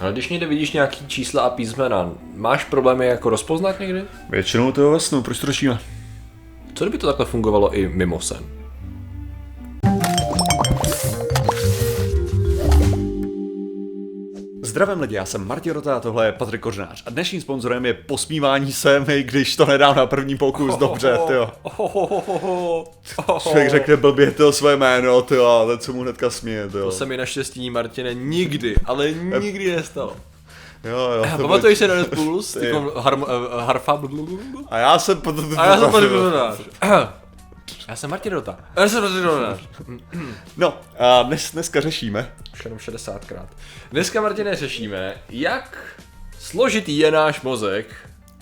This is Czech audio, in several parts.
Ale když někde vidíš nějaký čísla a písmena, máš problémy jako rozpoznat někdy? Většinou to je ve snu, proč to řešíme? Co kdyby to takhle fungovalo i mimo sen? Zdravím lidi, já jsem Martin Rota a tohle je Patrik Kořnář. A dnešním sponzorem je posmívání se mi, když to nedám na první pokus dobře, jo. Člověk řekne blbě to své jméno, ty ale co mu hnedka směje, jo. To se mi naštěstí, Martine, nikdy, ale nikdy nestalo. Jo, jo. to Pamatuješ se na Red? Ty harm, eh, harfa? A já jsem... A já jsem. Já jsem Martin Rota. Já jsem Patrik Kořenář. No, a dnes, dneska řešíme. Už jenom 60krát. Dneska, Martine, řešíme, jak složitý je náš mozek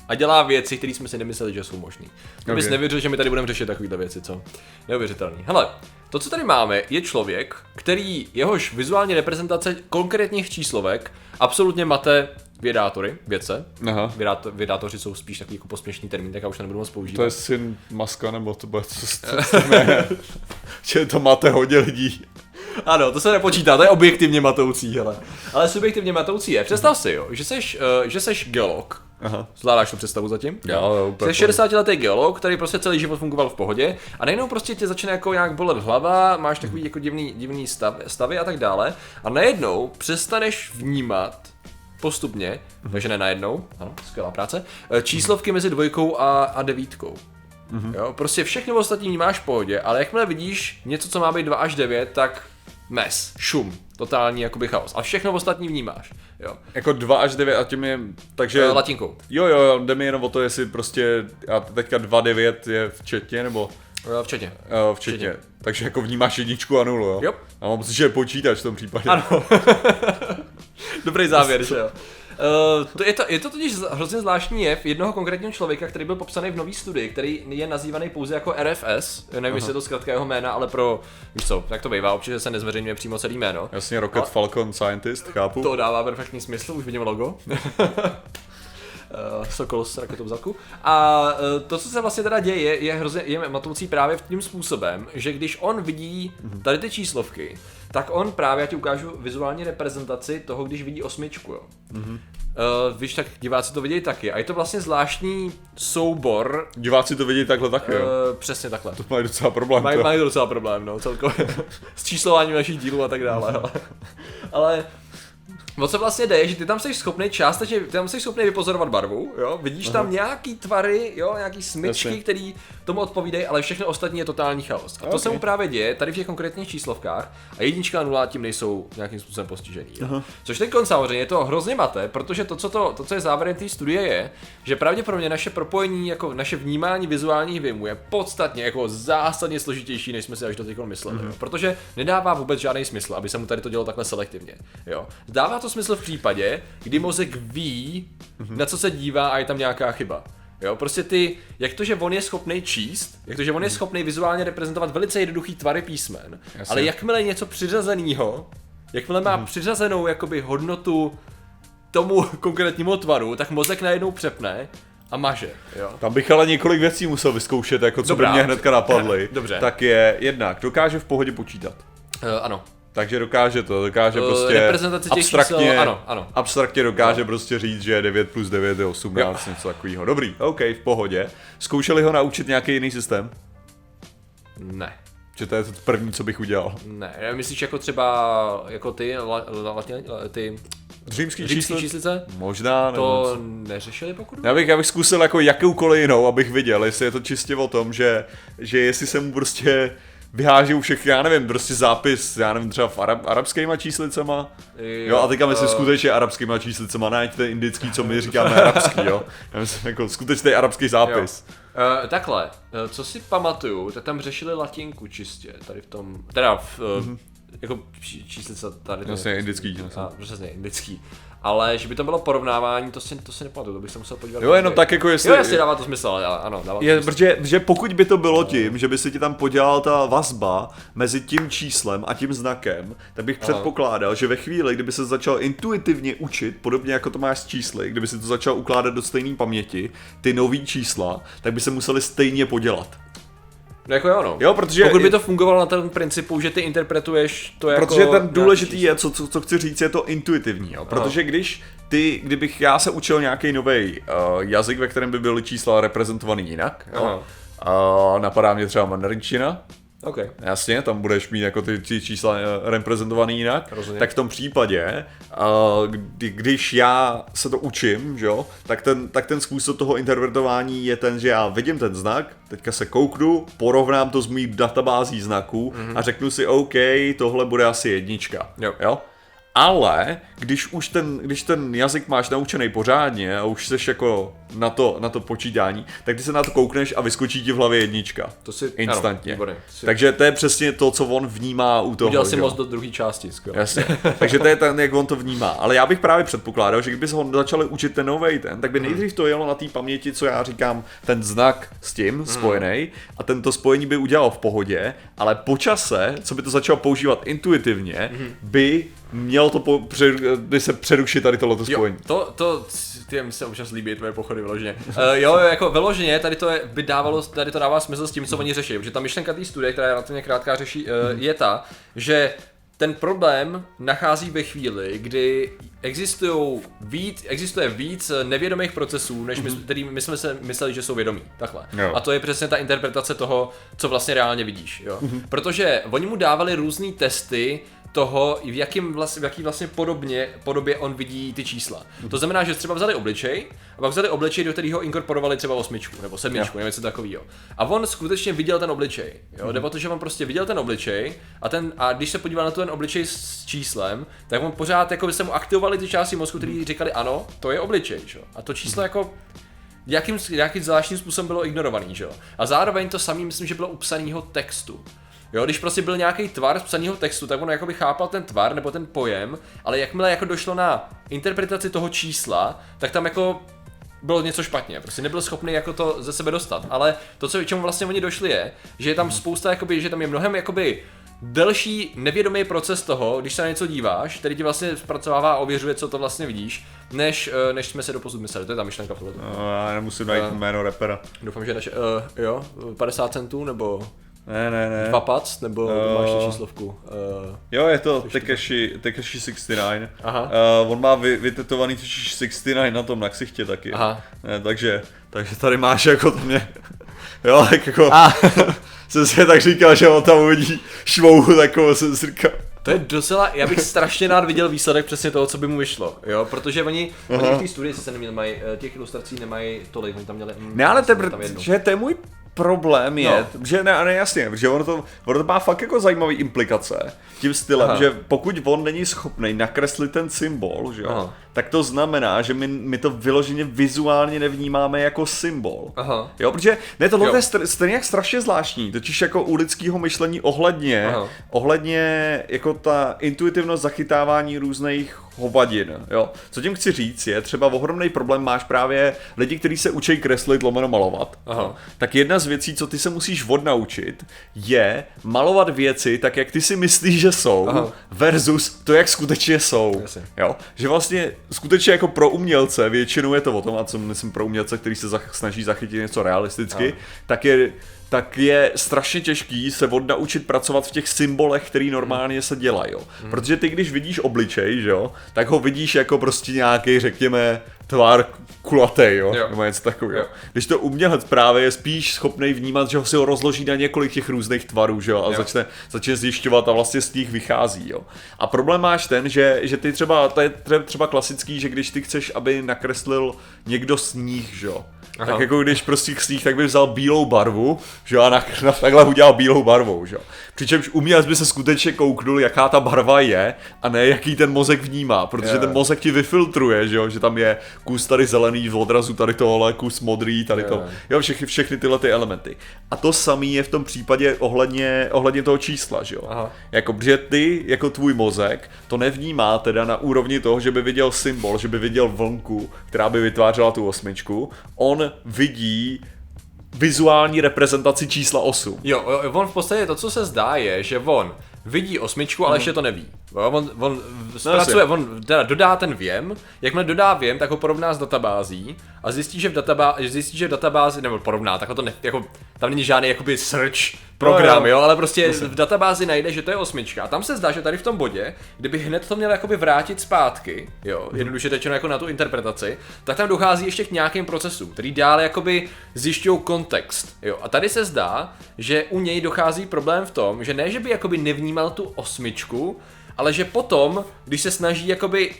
a dělá věci, které jsme si nemysleli, že jsou možné. Okay. bys nevěřil, že my tady budeme řešit takovéhle věci, co? Neuvěřitelný. Hele, to, co tady máme, je člověk, který jehož vizuální reprezentace konkrétních číslovek absolutně mate vědátory, vědce. Aha. Vědáto, vědátoři jsou spíš takový jako posměšný termín, tak já už to nebudu moc používat. To je syn Maska, nebo to bude co, co, co ne, že to máte hodně lidí. Ano, to se nepočítá, to je objektivně matoucí, hele. Ale subjektivně matoucí je. Představ si, jo, že seš, uh, že seš geolog. Aha. Zvládáš tu představu zatím? Jo, jo, úplně Jsi 60 letý geolog, který prostě celý život fungoval v pohodě a najednou prostě tě začne jako nějak bolet hlava, máš takový jako divný, divný stav, stavy a tak dále a najednou přestaneš vnímat postupně, takže ne najednou, ano, skvělá práce, eh, číslovky mezi dvojkou a, a devítkou. Jo, prostě všechno ostatní vnímáš v pohodě, ale jakmile vidíš něco, co má být 2 až 9, tak mes, šum, totální jakoby chaos. A všechno ostatní vnímáš, jo. Jako 2 až 9 a tím je, takže... Eh, Latinkou. Jo, jo, jo, jde mi jenom o to, jestli prostě, já teďka 2,9 je včetně, nebo Eh, Včetně. uh, včetně. Včetně. Takže jako vnímáš jedničku a nulu, jo? Jo. A mám pocit, že je počítač v tom případě. Ano. Dobrý závěr, že jo. Uh, to je, to, je to totiž hrozně zvláštní jev jednoho konkrétního člověka, který byl popsaný v nový studii, který je nazývaný pouze jako RFS, nevím, jestli je to zkrátka jeho jména, ale pro, víš co, jak to bývá, občas se nezveřejňuje přímo celý jméno. Jasně, Rocket Falcon Scientist, chápu. To dává perfektní smysl, už vidím logo. Uh, Sokol s raketou v zadku. A uh, to, co se vlastně teda děje, je hrozně je matoucí právě v tím způsobem, že když on vidí tady ty číslovky, tak on právě, já ti ukážu vizuální reprezentaci toho, když vidí osmičku, jo. Uh, víš, tak diváci to vidějí taky. A je to vlastně zvláštní soubor, Diváci to vidí takhle taky, jo? uh, přesně takhle. To mají docela problém. Mají, to. mají docela problém, no, celkově. S číslováním našich dílů a tak dále, ale, ale O co vlastně jde, že ty tam jsi schopný částečně, ty tam jsi schopný vypozorovat barvu, jo, vidíš tam nějaký tvary, jo, nějaký smyčky, Jasně. který tomu odpovídají, ale všechno ostatní je totální chaos. A to se mu právě děje tady v těch konkrétních číslovkách a jednička a nula tím nejsou nějakým způsobem postižený. Jo. Což teď samozřejmě je to hrozně mate, protože to, co, to, to, co je závěrem té studie, je, že pravděpodobně naše propojení, jako naše vnímání vizuálních věmů je podstatně jako zásadně složitější, než jsme si až do mysleli. Mhm. Jo. Protože nedává vůbec žádný smysl, aby se mu tady to dělo takhle selektivně. Jo. Dává to smysl v případě, kdy mozek ví, Mhm. na co se dívá a je tam nějaká chyba. Jo, prostě ty, jak to, že on je schopný číst, jak to, že on je schopný vizuálně reprezentovat velice jednoduchý tvary písmen, Mhm. Jasně. ale jakmile něco přiřazeného, jakmile má Mhm. přiřazenou jakoby hodnotu tomu konkrétnímu tvaru, tak mozek najednou přepne a maže, jo. Tam bych ale několik věcí musel vyzkoušet, jako co Dobrá. by mě hnedka napadly. Dobře. Tak je jednak, dokáže v pohodě počítat. Uh, ano. Takže dokáže to, dokáže Eh, prostě abstraktně, čísel, ano, ano. abstraktně dokáže prostě říct, že 9 plus 9 je 18, něco takového. Dobrý, OK, v pohodě. Zkoušeli ho naučit nějaký jiný systém? Ne. Že to je to první, co bych udělal. Ne, myslíš jako třeba jako ty, la, la, la, ty Římský, římský číslo? číslice? Možná, nebo To neřešili pokud? Já bych, já bych zkusil jako jakoukoliv jinou, abych viděl, jestli je to čistě o tom, že, že jestli se mu prostě vyhážou všechny, já nevím, prostě zápis, já nevím, třeba v arab, arabskýma číslicema. Jo, a teďka myslím eh, skutečně arabskýma číslicema, ne ten indický, co my říkáme arabský, jo. Já myslím jako skutečný arabský zápis. Uh, takhle, uh, co si pamatuju, tak tam řešili latinku čistě, tady v tom, teda v, uh, jako čí- číslice tady. to Jasně, je- indický, jasně. A, přesně, indický. Ale že by to bylo porovnávání, to si, to si nepamatuju, to bych se musel podívat. Jo, jenom tak jako jestli... Jo, jasně, dává to smysl, ale ano, dává to Je, smysl. protože, protože pokud by to bylo tím, že by se ti tam podělala ta vazba mezi tím číslem a tím znakem, tak bych předpokládal, že ve chvíli, kdyby se začal intuitivně učit, podobně jako to máš s čísly, kdyby si to začal ukládat do stejné paměti, ty nový čísla, tak by se museli stejně podělat. No jako jo, no. Jo, protože- Pokud by to fungovalo na tom principu, že ty interpretuješ to jako... Protože ten důležitý je, co, co, co chci říct, je to intuitivní, jo. Protože když ty, kdybych já se učil nějaký nový uh, jazyk, ve kterém by byly čísla reprezentovaný jinak, jo. Uh, napadá mě třeba mandarinčina, OK. Jasně, tam budeš mít jako ty, ty čísla eh, reprezentovaný jinak, Rozumím. tak v tom případě, uh, kdy, když já se to učím, že jo, tak ten, tak ten způsob toho interpretování je ten, že já vidím ten znak, teďka se kouknu, porovnám to s mojí databází znaků mm-hmm. a řeknu si, OK, tohle bude asi jednička. Jo. jo? Ale když už ten, když ten jazyk máš naučený pořádně a už seš jako na to, na to počítání, tak ty se na to koukneš a vyskočí ti v hlavě jednička. To si- instantně. ano, výborně. Si- Takže to je přesně to, co on vnímá u toho. Udělal si moc do druhé části, skvěle. Jasně. Takže to je ten, jak on to vnímá. Ale já bych právě předpokládal, že kdyby se ho začali učit ten nový ten, tak by Hmm. nejdřív to jelo na té paměti, co já říkám, ten znak s tím Hmm. spojený a tento spojení by udělal v pohodě, ale po čase, co by to začalo používat intuitivně, Hmm. by měl to po, pře, by se přerušit tady tohleto Jo, spojení. to, to, ty mi se občas líbí tvoje pochody vyloženě. Uh, jo, jo, jako vyloženě, tady to je, by dávalo, tady to dává smysl s tím, co oni řeší, protože ta myšlenka té studie, která je relativně krátká, řeší, uh, je ta, že ten problém nachází ve chvíli, kdy víc, existuje víc nevědomých procesů, než my, který my jsme se mysleli, že jsou vědomí. Takhle. Jo. A to je přesně ta interpretace toho, co vlastně reálně vidíš. Jo? Protože oni mu dávali různé testy toho, v, jakým vlastně, v jaký vlastně podobně, podobě on vidí ty čísla. To znamená, že třeba vzali obličej a pak vzali obličej, do kterého inkorporovali třeba osmičku nebo sedmičku, nebo něco takového. A on skutečně viděl ten obličej. Jo? Jde o to, že on prostě viděl ten obličej a, ten, a když se podíval na ten obličej s číslem, tak on pořád jako by se mu aktivovaly ty části mozku, které říkali ano, to je obličej. Jo. A to číslo jako jakým, jakým zvláštním způsobem bylo ignorovaný, že jo? A zároveň to samý myslím, že bylo u psaného textu. Jo, když prostě byl nějaký tvar z psaného textu, tak on jakoby chápal ten tvar nebo ten pojem, ale jakmile jako došlo na interpretaci toho čísla, tak tam jako bylo něco špatně, prostě nebyl schopný jako to ze sebe dostat, ale to, co, čemu vlastně oni došli je, že je tam spousta, jakoby, že tam je mnohem jakoby delší nevědomý proces toho, když se na něco díváš, který ti vlastně zpracovává a ověřuje, co to vlastně vidíš, než, eh, než jsme se doposud mysleli, to je ta myšlenka v tohleto. No, já nemusím najít Eh. jméno repera. Doufám, že naše, uh, jo, 50 centů, nebo Ne, ne, ne. 2 pac, nebo Eh. máš číslovku. Uh, Jo, je to Takeshi, Takeshi 69. Aha. Uh, on má vy, vytetovaný totiž 69 na tom na ksichtě taky. Aha. Ne, takže, takže tady máš jako to mě. Jo, tak jako... Ah. jsem si tak říkal, že on tam uvidí švouhu takovou, jsem si říkal. to je docela, já bych strašně rád viděl výsledek přesně toho, co by mu vyšlo, jo, protože oni, oni v té studii se nemají, eh, těch ilustrací nemají tolik, oni tam měli, mm, Ne, ale to, je, že to je můj problém je, No. že ne, ne, jasně, že ono to, ono to má fakt jako zajímavý implikace tím stylem, Aha. že pokud on není schopný nakreslit ten symbol, že jo, Aha. tak to znamená, že my, my to vyloženě vizuálně nevnímáme jako symbol. Aha. Jo, protože ne, tohle Jo. je str- stejně jak strašně zvláštní, totiž jako u lidského myšlení ohledně, Aha. ohledně jako ta intuitivnost zachytávání různých hovadin, jo. Co tím chci říct je, třeba ohromný problém máš právě lidi, kteří se učí kreslit, lomeno malovat. Aha. Tak jedna z věcí, co ty se musíš odnaučit, je malovat věci tak, jak ty si myslíš, že jsou, Aha. versus to, jak skutečně jsou. Jasně. Jo? Že vlastně skutečně jako pro umělce, většinou je to o tom, a co myslím pro umělce, který se zach- snaží zachytit něco realisticky, Ano. tak je, tak je strašně těžký se odnaučit pracovat v těch symbolech, který normálně se dělají. Jo? Hmm. Protože ty, když vidíš obličej, že jo, tak ho vidíš jako prostě nějaký, řekněme, tvar kulatý, jo? Jo. nebo něco takového. Jo. Když to umělec právě je spíš schopný vnímat, že ho si ho rozloží na několik těch různých tvarů, že jo, a Jo. začne, začne zjišťovat a vlastně z nich vychází, jo. A problém máš ten, že, že ty třeba, to je tře- třeba klasický, že když ty chceš, aby nakreslil někdo sníh, že jo, Aha. tak jako když prostě sníh, tak by vzal bílou barvu, že jo, a na, na, takhle udělal bílou barvou, že jo. Přičemž umělec by se skutečně kouknul, jaká ta barva je, a ne jaký ten mozek vnímá, protože Jo. ten mozek ti vyfiltruje, že jo, že tam je kus tady zelený v odrazu, tady tohle, kus modrý, tady to. Jo. Jo, všechny, všechny tyhle ty elementy. A to samý je v tom případě ohledně, ohledně toho čísla, že jo. Aha. Jako, protože ty, jako tvůj mozek, to nevnímá teda na úrovni toho, že by viděl symbol, že by viděl vlnku, která by vytvářela tu osmičku. On vidí vizuální reprezentaci čísla 8. Jo, jo, on v podstatě to, co se zdá, je, že on vidí osmičku, ale ještě to neví. On, on zpracuje, on teda dodá ten věm, jakmile dodá věm, tak ho porovná s databází a zjistí, že v, databázi, zjistí, že v databázi, nebo porovná, tak to ne, jako, tam není žádný jakoby search program, No, jo. jo, ale prostě v databázi najde, že to je osmička. A tam se zdá, že tady v tom bodě, kdyby hned to měl jakoby vrátit zpátky, jo, jednoduše řečeno jako na tu interpretaci, tak tam dochází ještě k nějakým procesům, který dále jakoby zjišťují kontext, jo. A tady se zdá, že u něj dochází problém v tom, že ne, že by jakoby nevnímal tu osmičku, ale že potom, když se snaží jakoby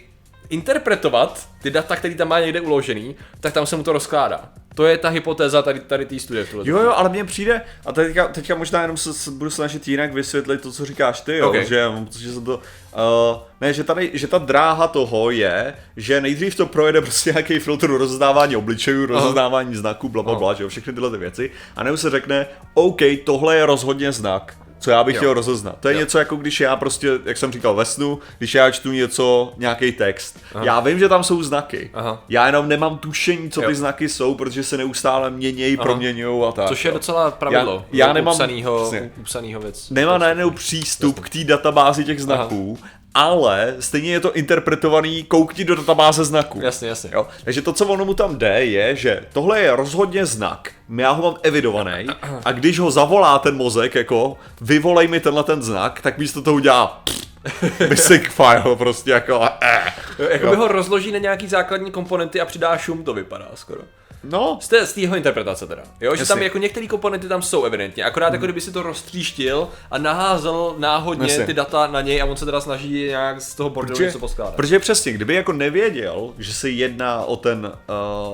interpretovat ty data, který tam má někde uložený, tak tam se mu to rozkládá. To je ta hypotéza tady, tady té studie. v tuhle Jo, jo, ale mně přijde, a teďka, teďka možná jenom se, se budu snažit jinak vysvětlit to, co říkáš ty, jo, Ok. že já mám pocit, že jsem to, uh, ne, že tady, že ta dráha toho je, že nejdřív to projede prostě nějaký filtr rozeznávání obličejů, rozeznávání znaků, bla, bla, bla, že jo, všechny tyhle ty věci, a nebo se řekne, OK, tohle je rozhodně znak, co já bych Jo. chtěl rozeznat. To je Jo. něco jako když já prostě, jak jsem říkal ve snu, když já čtu něco, nějaký text. Já vím, že tam jsou znaky. Aha. Já jenom nemám tušení, co ty Jo. znaky jsou, protože se neustále měnějí, proměňují a tak. Což je docela pravidlo. Já- já u nemám- Upsanýho, upsanýho věc. Nemá najednou přístup k té databázi těch znaků, ale stejně je to interpretovaný, koukni do databáze znaků. Jasně, jasně. Jo? Takže to, co ono mu tam jde, je, že tohle je rozhodně znak, já ho mám evidovaný a když ho zavolá ten mozek, jako vyvolej mi tenhle ten znak, tak místo toho udělá missing file, prostě jako eh. Jakoby ho rozloží na nějaký základní komponenty a přidá šum, to vypadá skoro. No, Z té, z té jeho interpretace teda. Jo, že Jasně. tam jako některé komponenty tam jsou evidentně, akorát jako kdyby si to roztříštil a naházel náhodně Jasně. ty data na něj a on se teda snaží nějak z toho bordelu Protože, něco poskládat. protože přesně, kdyby jako nevěděl, že se jedná o ten,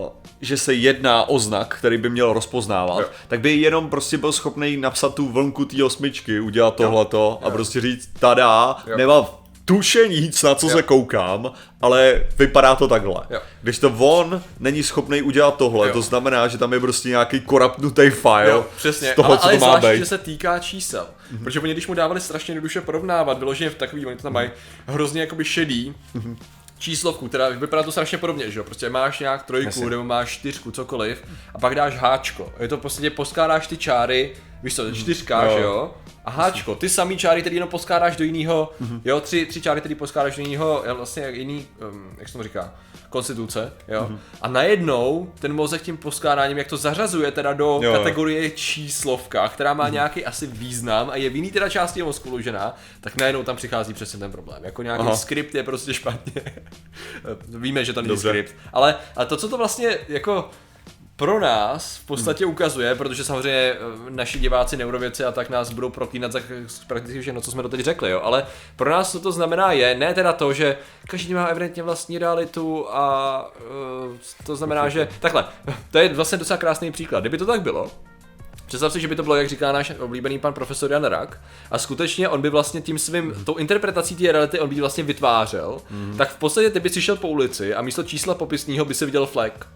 uh, že se jedná o znak, který by měl rozpoznávat, Jo. tak by jenom prostě byl schopný napsat tu vlnku té osmičky, udělat tohleto a prostě říct, tada, Jo. nemám tušení nic, na co Jo. se koukám, ale vypadá to takhle. Jo. Když to on není schopný udělat tohle, Jo. to znamená, že tam je prostě nějaký korapnutý file Jo, přesně, z toho, ale, co ale to má zvlášť, být. že se týká čísel. Mm-hmm. Protože oni, když mu dávali strašně jednoduše porovnávat, vyloženě v takový, oni to tam mají hrozně jakoby šedý, mm-hmm. číslovku, teda vypadá to strašně podobně, že jo, prostě máš nějak trojku, Jasně. nebo máš čtyřku, cokoliv, a pak dáš háčko. Je to prostě poskládáš ty čáry, víš co, čtyřka, Jo. že jo, a háčko, ty samý čáry, který jenom poskládáš do jiného, jo, tři, tři čáry, který poskládáš do jiného, vlastně jak jiný, um, jak se to říká, konstituce, jo, a najednou ten mozek tím poskládáním, jak to zařazuje teda do Jo, jo. kategorie číslovka, která má nějaký asi význam a je v jiný teda části mozku uložená, tak najednou tam přichází přesně ten problém. Jako nějaký Aha. skript je prostě špatně. Víme, že to není skript. Ale, ale to, co to vlastně jako pro nás v podstatě ukazuje, protože samozřejmě eh, naši diváci neurověci a tak nás budou proklínat za prakticky všechno, co jsme doteď řekli, jo. Ale pro nás co to znamená je, ne teda to, že každý má evidentně vlastní realitu a uh, to znamená, že takhle, to je vlastně docela krásný příklad. Kdyby to tak bylo, Představ si, že by to bylo, jak říká náš oblíbený pan profesor Jan Rak, a skutečně on by vlastně tím svým, tou interpretací té reality, on by vlastně vytvářel, mm. tak v podstatě ty by si šel po ulici a místo čísla popisního by si viděl flag.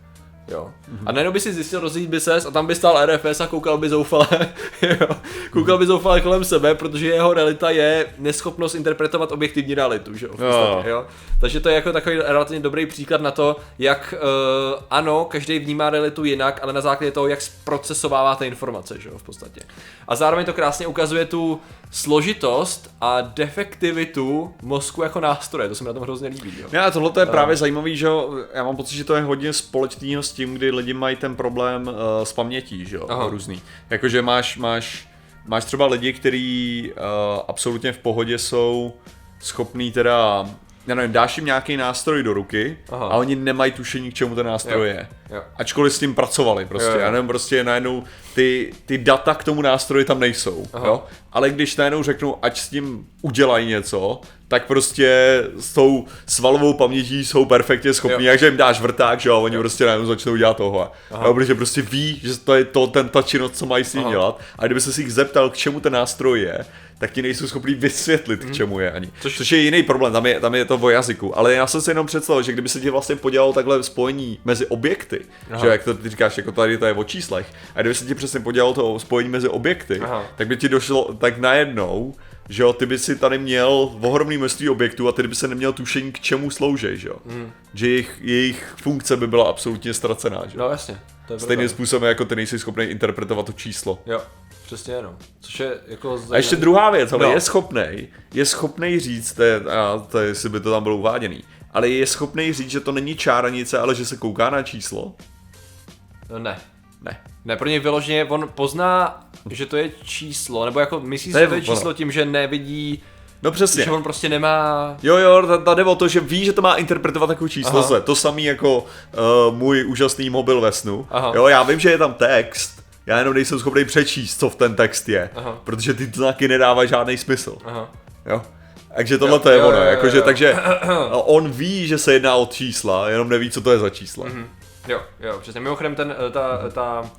Jo. A najednou by si zjistil, rozjít by ses a tam by stál RFS a koukal by zoufale, jo. Koukal by zoufale kolem sebe, protože jeho realita je neschopnost interpretovat objektivní realitu, že jo, v podstatě, jo. Takže to je jako takový relativně dobrý příklad na to, jak uh, ano, každý vnímá realitu jinak, ale na základě toho, jak zprocesováváte informace, že jo, v podstatě. A zároveň to krásně ukazuje tu složitost a defektivitu mozku jako nástroje, to se mi na tom hrozně líbí, jo. Já, tohle je právě zajímavý, že jo, já mám pocit, že to je hodně společného s tím, kdy lidi mají ten problém uh, s pamětí, že jo, Aha. různý. Jakože máš, máš, máš třeba lidi, kteří uh, absolutně v pohodě jsou schopní teda, já nevím, dáš jim nějaký nástroj do ruky Aha. a oni nemají tušení, k čemu ten nástroj Jo. je. Jo. Ačkoliv s tím pracovali prostě, Jo, jo. já nevím, prostě najednou ty, ty data k tomu nástroji tam nejsou, Aha. jo? ale když najednou řeknou, ať s tím udělají něco, tak prostě s tou svalovou pamětí jsou perfektně schopní, Jo. takže jim dáš vrták, že jo, a oni prostě najednou začnou dělat tohle. Jo, protože prostě ví, že to je to, ten, ta činnost, co mají s ním Aha. dělat, a kdyby se si jich zeptal, k čemu ten nástroj je, tak ti nejsou schopní vysvětlit, k čemu je ani. Což- Což, je jiný problém, tam je, tam je to o jazyku. Ale já jsem si jenom představil, že kdyby se ti vlastně podělalo takhle spojení mezi objekty, Aha. že jak to ty říkáš, jako tady to je o číslech, a kdyby se ti přesně podělalo to spojení mezi objekty, Aha. tak by ti došlo tak najednou, že jo, ty by si tady měl ohromný množství objektů a ty by se neměl tušení, k čemu slouží, že jo. Hmm. Že jejich, jejich funkce by byla absolutně ztracená, že jo. No jasně. To je Stejným způsobem, jako ty nejsi schopný interpretovat to číslo. Jo. Přesně, no. Což je jako A ještě druhá věc, ale No. je schopnej, je schopnej říct, to je, a to je, jestli by to tam bylo uváděný, ale je schopnej říct, že to není čáranice, ale že se kouká na číslo? No, ne. Ne. Ne, pro něj vyloženě, on pozná, že to je číslo, nebo jako myslí si, že to je ono. číslo tím, že nevidí, No přesně. že on prostě nemá... Jo, jo, ta- tady o to, že ví, že to má interpretovat jako číslo Aha. zle. To samý jako uh, můj úžasný mobil ve snu. Aha. Jo, já vím, že je tam text, já jenom nejsem schopný přečíst, co v ten text je, Aha. protože ty znaky nedávají žádný smysl. Aha. Jo. Takže tohle to je jo, ono, jo, jo, jakože, jo. takže on ví, že se jedná o čísla, jenom neví, co to je za čísla. Mhm. Jo, jo, přesně. Mimochodem ten, eh, ta, ta,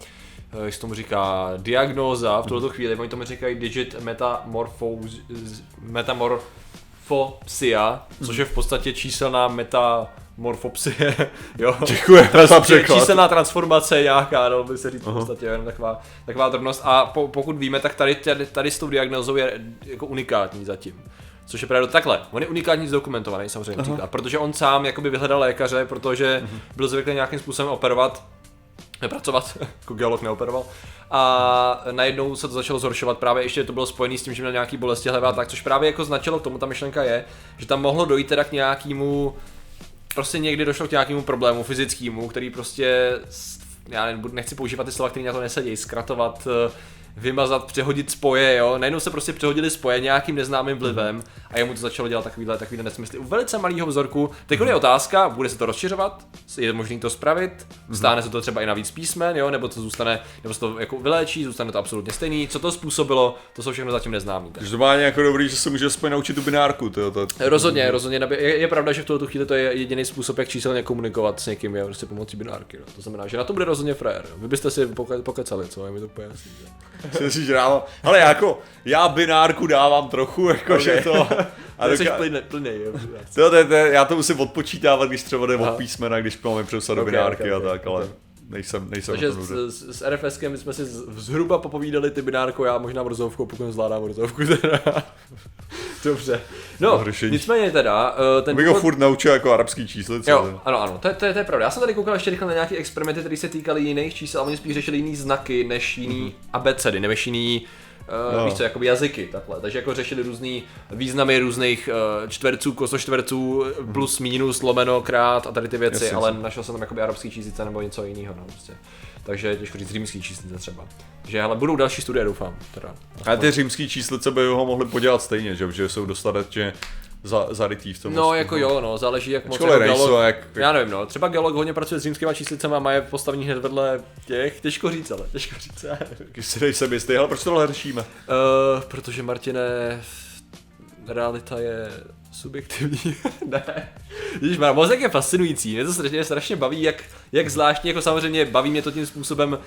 eh, jak se tomu říká, diagnóza v tuto chvíli, oni tomu říkají digit metamorphos, metamorphopsia, což je v podstatě číselná metamorfopsie, jo. Děkujeme za Prostě překlad. Číselná transformace nějaká, dalo by se říct v podstatě, jenom taková, taková drobnost. A po, pokud víme, tak tady, tady, tady s tou diagnózou je jako unikátní zatím. Což je právě takhle. On je unikátní zdokumentovaný samozřejmě například, protože on sám jakoby vyhledal lékaře, protože Mhm. byl zvyklý nějakým způsobem operovat, nepracovat, jako geolog neoperoval. A najednou se to začalo zhoršovat, právě ještě to bylo spojené s tím, že měl nějaký bolesti hlavy a tak, což právě jako značilo k tomu, ta myšlenka je, že tam mohlo dojít teda k nějakému prostě někdy došlo k nějakému problému fyzickému, který prostě, já nechci používat ty slova, které na to nesedí, zkratovat, eh, vymazat, přehodit spoje, jo. Najednou se prostě přehodili spoje nějakým neznámým vlivem a jemu to začalo dělat takovýhle, takovýhle nesmysly. U velice malého vzorku, teď je otázka, bude se to rozšiřovat, je možné to spravit, stáne se to třeba i na víc písmen, jo, nebo to zůstane, nebo se to jako vyléčí, zůstane to absolutně stejný. Co to způsobilo, to jsou všechno zatím neznámý. tak. Každopádně jako dobrý, že se může aspoň naučit tu binárku, tyjo, to, Rozhodně, rozhodně. nabě- Je, je, pravda, že v tuto chvíli to je jediný způsob, jak číselně komunikovat s někým, je prostě pomocí binárky. No. To znamená, že na to bude rozhodně frajer. Vy byste si poke, pokecali, co? Je mi to úplně Že? si dávám, ale jako, já binárku dávám trochu, jakože Ok. to, a A jsi plný, jo. to, to, to, já to musím odpočítávat, když třeba jde od písmena, když máme přepsat do Ok, binárky ok, ok, a tak, ale ok. nejsem, nejsem Takže to s, s, s RFSkem jsme si zhruba popovídali ty binárko, já možná vrzovku, pokud zvládám vrzovku teda. Dobře. No, No, řešení. nicméně teda, eh, ten Bych ho důvod- furt naučil jako arabský číslice. Jo, ano, ano, to, je- to, je, to je pravda. Já jsem tady koukal ještě rychle na nějaké experimenty, které se týkaly jiných čísel, a oni spíš řešili jiný znaky než jiný abecedy, než jiný Uh, Jo. víš co, jakoby jazyky, takhle. Takže jako řešili různý významy různých uh, čtverců, kosočtverců, plus, minus, lomeno, krát a tady ty věci, Jasně, ale našel jsem tam jakoby arabský číslice nebo něco jiného, no, prostě. Takže těžko říct římský číslice třeba. Takže ale budou další studie, doufám. Teda. A ty římský číslice by ho mohli podělat stejně, že, že jsou dostatečně za, zarytý v tom. No, mozku. jako jo, no, záleží jak moc jako geolog, jak- Já nevím, no, třeba geolog hodně pracuje s římskýma číslicema a má je postavení hned vedle těch, těžko říct, ale těžko říct. Když si nejsem jistý, ale proč tohle řešíme? Uh, protože Martine, realita je subjektivní. ne. Víš, mozek je fascinující, mě to strašně, strašně baví, jak, jak zvláštně, jako samozřejmě baví mě to tím způsobem,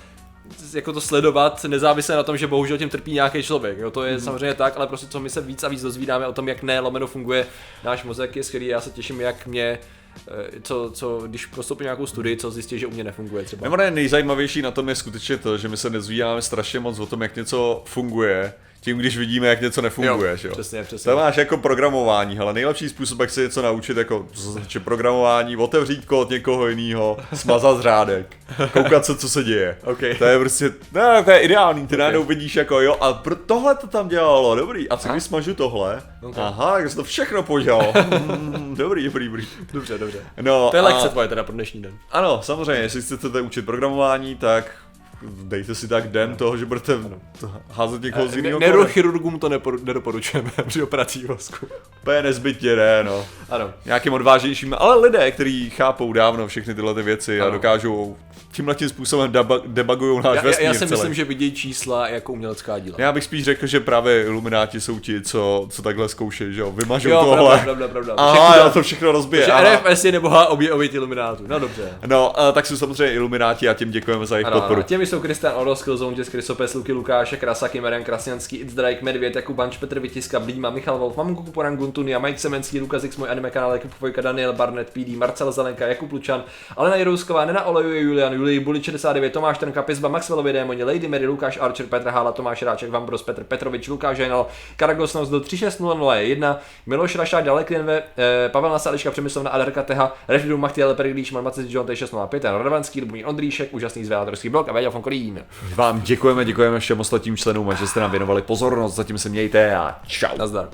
jako to sledovat, nezávisle na tom, že bohužel tím trpí nějaký člověk. Jo, to je mm-hmm. samozřejmě tak, ale prostě co my se víc a víc dozvídáme o tom, jak ne lomeno funguje náš mozek, je skvělý. Já se těším, jak mě, eh, co, co, když prostoupím nějakou studii, co zjistí, že u mě nefunguje třeba. Nebo ne, nejzajímavější na tom je skutečně to, že my se nezvíjáme strašně moc o tom, jak něco funguje, tím, když vidíme, jak něco nefunguje, Jo, že jo? přesně, přesně. To máš jako programování, ale nejlepší způsob, jak se něco naučit, jako co se týče programování, otevřít kód někoho jiného, smazat řádek, koukat se, co se děje. OK. To je prostě, ne, to je ideální, ty Ok. najednou vidíš jako jo, a pro tohle to tam dělalo, dobrý, a co když smažu tohle? Ok. Aha, tak jsi to všechno podělal. Mm, dobrý, dobrý, dobrý. Dobře, dobře. No, To je a- lekce tvoje teda pro dnešní den. ano, samozřejmě, jestli chcete učit programování, tak dejte si tak den toho, že budete to házet někoho z jiného. Neurochirurgům to neporu- nedoporučujeme při operacích mozku. Úplně nezbytně ne, no. Ano. Nějakým odvážnějším, ale lidé, kteří chápou dávno všechny tyhle ty věci a Ano. dokážou tímhle tím způsobem deba- debugují náš Já, já, vesmír já si celý. myslím, že vidějí čísla jako umělecká díla. Já bych spíš řekl, že právě ilumináti jsou ti, co, co takhle zkoušejí, že jo, vymažou Jo, tohle. pravda, pravda, pravda. Aha, já to všechno rozbije. že. RFS je nebohá obě, oběť iluminátů. No dobře. No, a tak jsou samozřejmě ilumináti a tím děkujeme za jejich Ano, podporu. ano. Těmi jsou Kristian Oros, Killzone, Jess Krysopes, Luky Lukáše, Krasaky, Marian Krasňanský, It's Drake, Medvěd, Jakub Banč, Petr Vytiska, Blíma, Michal Wolf, Mamunku Kuporan, Guntunia, Mike Semenský, Lukas X, můj anime kanál, Jakub Fojka, Daniel Barnett, PD, Marcel Zelenka, Jakub Lučan, Alena Jirousková, Nena Olejuje, Julia Jan, Julii Bulič 69, Tomáš Trnka, Pizba, Maxwellovi Démoni, Lady Mary, Lukáš Archer, Petr Hála, Tomáš Ráček, Vambros, Petr Petrovič, Lukáš Ženal, Karagosnos do 36001, Miloš Rašák, Dalek Linve, eh, Pavel Nasališka, Přemyslovna Adarka Teha, Refridu Machtiel, Perglíš, Marmacis John, 605, Radovanský, Lubomír Ondříšek, úžasný zvědátorský blok a Véďa Fonkolín. Vám děkujeme, děkujeme všem ostatním členům, že jste nám věnovali pozornost, zatím se mějte a čau. Nazdar.